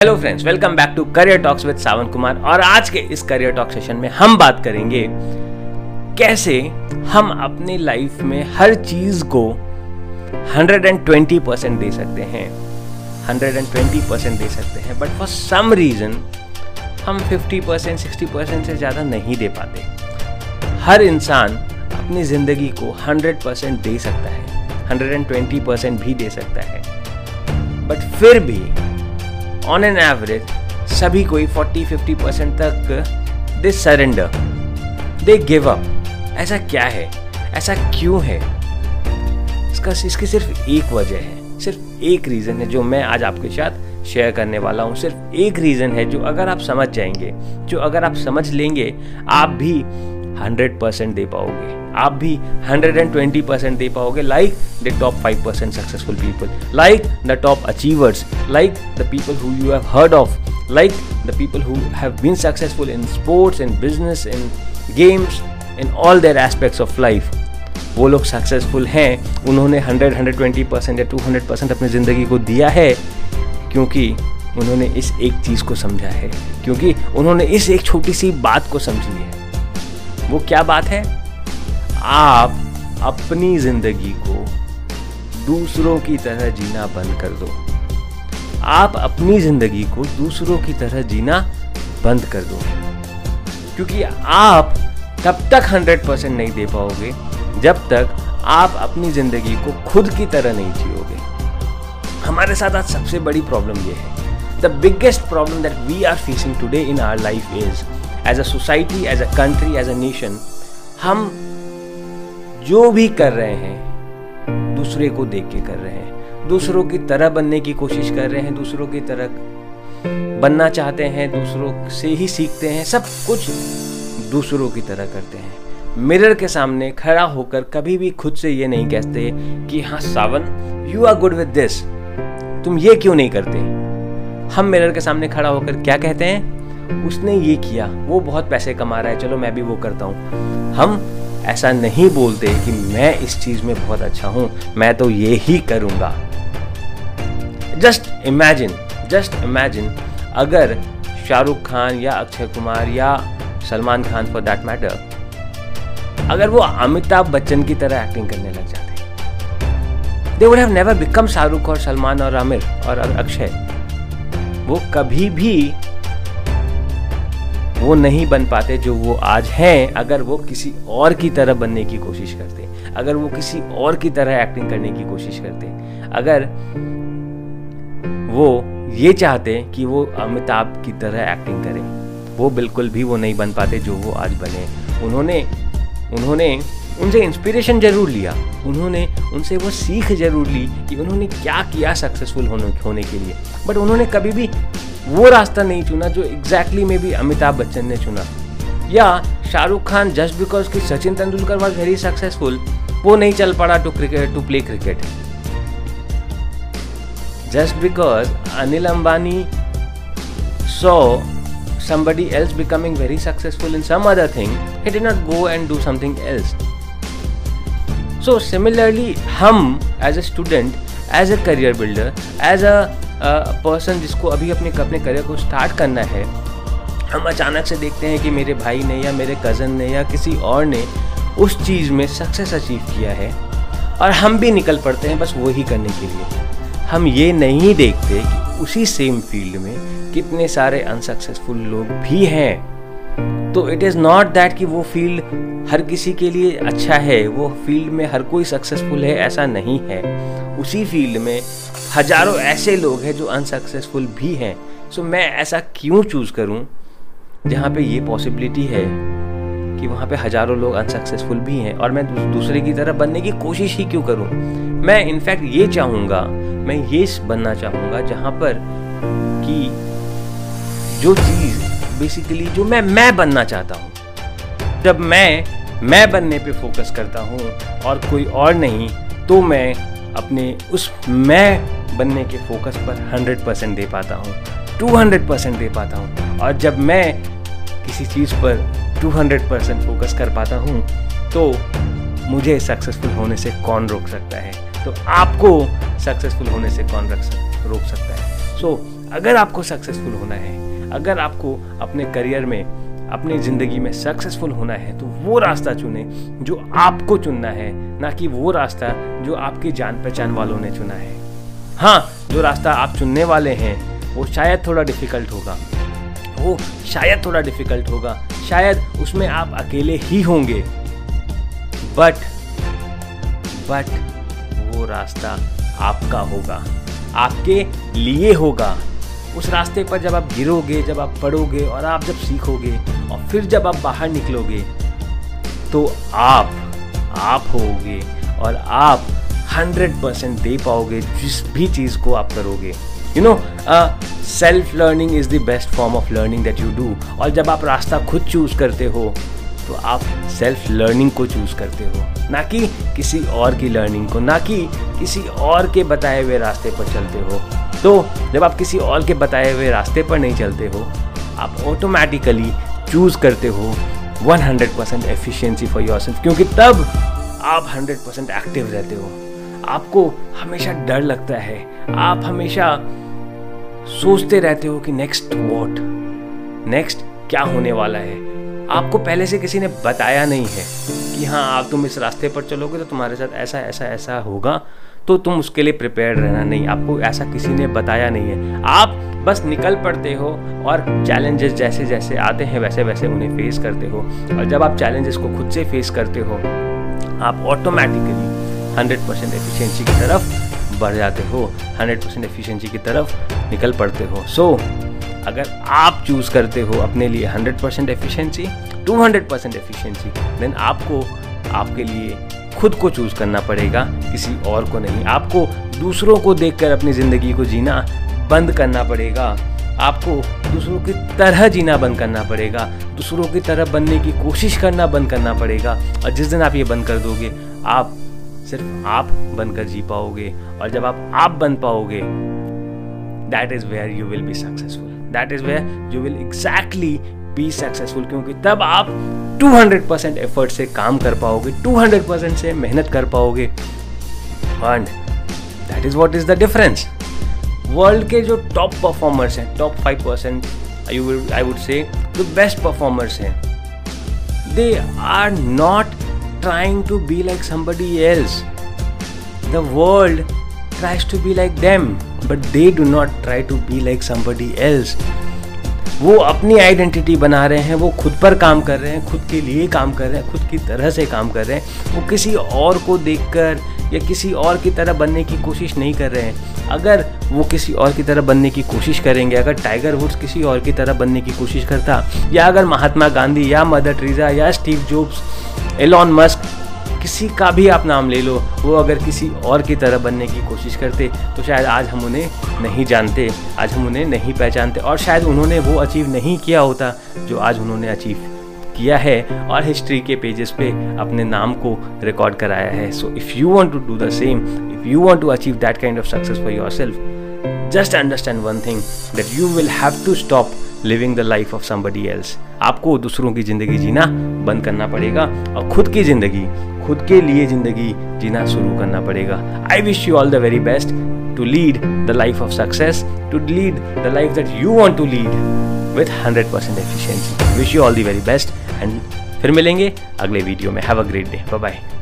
Hello friends welcome back to career talks with Sawan Kumar और आज के इस करियर टॉक सेशन में हम बात करेंगे कैसे हम अपनी लाइफ में हर चीज़ को 120 परसेंट दे सकते हैं। 120 परसेंट दे सकते हैं। बट फॉर सम रीजन हम 50 परसेंट सिक्सटी परसेंट से ज़्यादा नहीं दे पाते। हर इंसान अपनी ज़िंदगी को 100 परसेंट दे सकता है। 120 परसेंट भी दे सकता है। बट फिर भी ऑन एन एवरेज सभी कोई 40-50 परसेंट तक दे सरेंडर दे गिव अप ऐसा क्या है? ऐसा क्यों है? इसका, इसकी सिर्फ़ एक वजह है। सिर्फ़ एक रीज़न है जो मैं आज आपके साथ शेयर करने वाला हूँ। सिर्फ़ एक रीज़न है जो अगर आप समझ जाएँगे, जो अगर आप समझ लेंगे, आप भी 100 परसेंट दे पाओगे। आप भी 120 परसेंट दे पाओगे like the top five percent successful people like the top achievers like the people who you have heard of like the people who have been successful in sports in business in games in all their aspects of life वो लोग successful हैं, उन्होंने 100 120 percent या 200 percent अपनी ज़िंदगी को दिया है, क्योंकि उन्होंने इस एक चीज़ को समझा है, क्योंकि उन्होंने इस एक छोटी सी बात को समझी है। वो क्या बात है? आप अपनी ज़िंदगी को दूसरों की तरह जीना बंद कर दो। आप अपनी ज़िंदगी को दूसरों की तरह जीना बंद कर दो। क्योंकि आप तब तक 100 परसेंट नहीं दे पाओगे, जब तक आप अपनी ज़िंदगी को खुद की तरह नहीं जियोगे। हमारे साथ आज सबसे बड़ी प्रॉब्लम यह है। The biggest problem that we are facing today in our life is as a society as a country as a nation हम जो भी कर रहे हैं, दूसरे को देख के कर रहे हैं। दूसरों की तरह बनने की कोशिश कर रहे हैं, दूसरों की तरह बनना चाहते हैं, दूसरों से ही सीखते हैं, सब कुछ दूसरों की तरह करते हैं। मिरर के सामने खड़ा होकर कभी भी खुद से ये नहीं कहते कि हाँ Sawan you are good with this तुम ये क्यों नहीं करते? हम मिरर के सामने खड़ा होकर क्या कहते हैं? उसने ये किया, वो बहुत पैसे कमा रहा है, चलो मैं भी वो करता हूँ। हम ऐसा नहीं बोलते कि मैं इस चीज़ में बहुत अच्छा हूँ, मैं तो ये ही करूँगा। जस्ट इमेजिन जस्ट इमेजिन अगर शाहरुख खान या अक्षय कुमार या Salman Khan for that matter अगर वो अमिताभ बच्चन की तरह एक्टिंग करने लग जाते। They would have never become Shahrukh और सलमान और आमिर और अक्षय। वो कभी भी वो नहीं बन पाते जो वो आज हैं, अगर वो किसी और की तरह बनने की कोशिश करते, अगर वो किसी और की तरह एक्टिंग करने की कोशिश करते, अगर वो ये चाहते कि वो अमिताभ की तरह एक्टिंग करें, वो बिल्कुल भी वो नहीं बन पाते जो वो आज बने। उन्होंने उन्होंने उनसे इंस्पिरेशन ज़रूर लिया। उन्होंने उनसे वो सीख ज़रूर ली कि उन्होंने क्या किया सक्सेसफुल होने होने के लिए। बट उन्होंने कभी भी वो रास्ता नहीं चुना जो एग्जैक्टली में भी अमिताभ बच्चन ने चुना या शाहरुख खान जस्ट बिकॉज़ कि Sachin Tendulkar was very successful वो नहीं चल पड़ा to cricket to play cricket just because Anil Ambani so somebody else becoming very successful in some other thing he did not go and do something else so similarly hum as a student as a career builder as a person जिसको अभी अपने अपने career को start करना है, हम अचानक से देखते हैं कि मेरे भाई ने या मेरे कज़न ने या किसी और ने उस चीज़ में सक्सेस अचीव किया है और हम भी निकल पड़ते हैं बस वही करने के लिए। हम ये नहीं देखते कि उसी सेम फ़ील्ड में कितने सारे अनसक्सेसफुल लोग भी हैं। तो इट इज़ नॉट दैट कि वो फ़ील्ड हर किसी के लिए अच्छा है, वो फ़ील्ड में हर कोई सक्सेसफुल है, ऐसा नहीं है। उसी फ़ील्ड में हज़ारों ऐसे लोग हैं जो अनसक्सेसफुल भी हैं। सो मैं ऐसा क्यों चूज़ करूँ, जहाँ पे ये पॉसिबिलिटी है कि वहाँ पे हज़ारों लोग अनसक्सेसफुल भी हैं और मैं दूसरे की तरह बनने की कोशिश ही क्यों करूँ? मैं इनफैक्ट ये चाहूँगा, मैं ये बनना चाहूँगा जहाँ पर कि जो चीज़ बेसिकली जो मैं मैं बनना चाहता हूँ। जब मैं मैं बनने पे फोकस करता हूँ और कोई और नहीं तो मैं अपने उस मैं बनने के फोकस पर 100 परसेंट दे पाता हूँ 200 परसेंट दे पाता हूँ। और जब मैं किसी चीज़ पर 200 परसेंट फोकस कर पाता हूँ तो मुझे सक्सेसफुल होने से कौन रोक सकता है? तो आपको सक्सेसफुल होने से कौन रख सक रोक सकता है। सो so, अगर आपको सक्सेसफुल होना है अगर आपको अपने करियर में, अपनी ज़िंदगी में सक्सेसफुल होना है तो वो रास्ता चुने जो आपको चुनना है, ना कि वो रास्ता जो आपकी जान पहचान वालों ने चुना है। हाँ जो रास्ता आप चुनने वाले हैं, वो शायद थोड़ा डिफ़िकल्ट होगा। वो शायद थोड़ा डिफ़िकल्ट होगा। शायद उसमें आप अकेले ही होंगे। बट बट वो रास्ता आपका होगा। आपके लिए होगा। उस रास्ते पर जब आप गिरोगे, जब आप पढ़ोगे और आप जब सीखोगे और फिर जब आप बाहर निकलोगे तो आप आप होगे और आप 100 परसेंट दे पाओगे जिस भी चीज़ को आप करोगे। You know self learning is the best form of learning that you do और जब आप रास्ता खुद चूज़ करते हो तो आप सेल्फ लर्निंग को चूज़ करते हो। ना कि किसी और की लर्निंग को, ना कि किसी और के बताए हुए रास्ते पर चलते हो। तो जब आप किसी और के बताए हुए रास्ते पर नहीं चलते हो, आप ऑटोमेटिकली चूज़ करते हो 100% hundred percent efficiency for yourself क्योंकि तब आप 100% परसेंट एक्टिव रहते हो। आपको हमेशा डर लगता है। आप हमेशा सोचते रहते हो कि नेक्स्ट वॉट नेक्स्ट क्या होने वाला है? आपको पहले से किसी ने बताया नहीं है कि हाँ आप तुम इस रास्ते पर चलोगे तो तुम्हारे साथ ऐसा ऐसा ऐसा होगा। तो तुम उसके लिए प्रिपेयर रहना। नहीं आपको ऐसा किसी ने बताया नहीं है। आप बस निकल पड़ते हो और चैलेंजेस जैसे जैसे आते हैं वैसे वैसे उन्हें फेस करते हो। और जब आप चैलेंजेस को खुद से फेस करते हो आप ऑटोमेटिकली 100 परसेंट एफिशिएंसी की तरफ़ बढ़ जाते हो। 100 परसेंट एफिशिएंसी की तरफ़ निकल पड़ते हो। सो so, अगर आप चूज़ करते हो अपने लिए 100 percent efficiency 200 percent efficiency then आपको आपके लिए खुद को चूज़ करना पड़ेगा, किसी और को नहीं। आपको दूसरों को देखकर अपनी ज़िंदगी को जीना बंद करना पड़ेगा। आपको दूसरों की तरह जीना बंद करना पड़ेगा। दूसरों की तरह बनने की कोशिश करना बंद करना पड़ेगा। और जिस दिन आप ये बंद कर दोगे, आप सिर्फ़ आप बनकर जी पाओगे। और जब आप आप बन पाओगे that is where you will be successful that is where you will exactly be successful क्योंकि तब आप 200 परसेंट एफर्ट से काम कर पाओगे 200 परसेंट से मेहनत कर पाओगे। And that is what is the difference world के जो टॉप परफॉर्मर्स हैं top five percent I would say the best performers हैं। They are not trying to be like somebody else The world tries to be like them, but they do not try to be like somebody else. वो अपनी identity बना रहे हैं, वो खुद पर काम कर रहे हैं, खुद के लिए काम कर रहे हैं, खुद की तरह से काम कर रहे हैं। वो किसी और को देखकर या किसी और की तरह बनने की कोशिश नहीं कर रहे हैं। अगर वो किसी और की तरह बनने की कोशिश करेंगे, अगर टाइगर वुड्स किसी और की तरह बनने की कोशिश करता, या अगर महात्मा गांधी या मदर ट्रीजा या स्टीव जॉब्स एलॉन मस्क किसी का भी आप नाम ले लो, वो अगर किसी और की तरह बनने की कोशिश करते तो शायद आज हम उन्हें नहीं जानते, आज हम उन्हें नहीं पहचानते और शायद उन्होंने वो अचीव नहीं किया होता जो आज उन्होंने अचीव किया है और हिस्ट्री के पेजेस पे अपने नाम को रिकॉर्ड कराया है। So if you want to do the same if you want to achieve that kind of success for yourself just understand one thing that you will have to stop living the life of somebody else आपको दूसरों की ज़िंदगी जीना बंद करना पड़ेगा और खुद की ज़िंदगी, खुद के लिए ज़िंदगी जीना शुरू करना पड़ेगा। I wish you all the very best to lead the life of success to lead the life that you want to lead with hundred percent efficiency wish you all the very best and फिर मिलेंगे अगले video में। Have a great day bye bye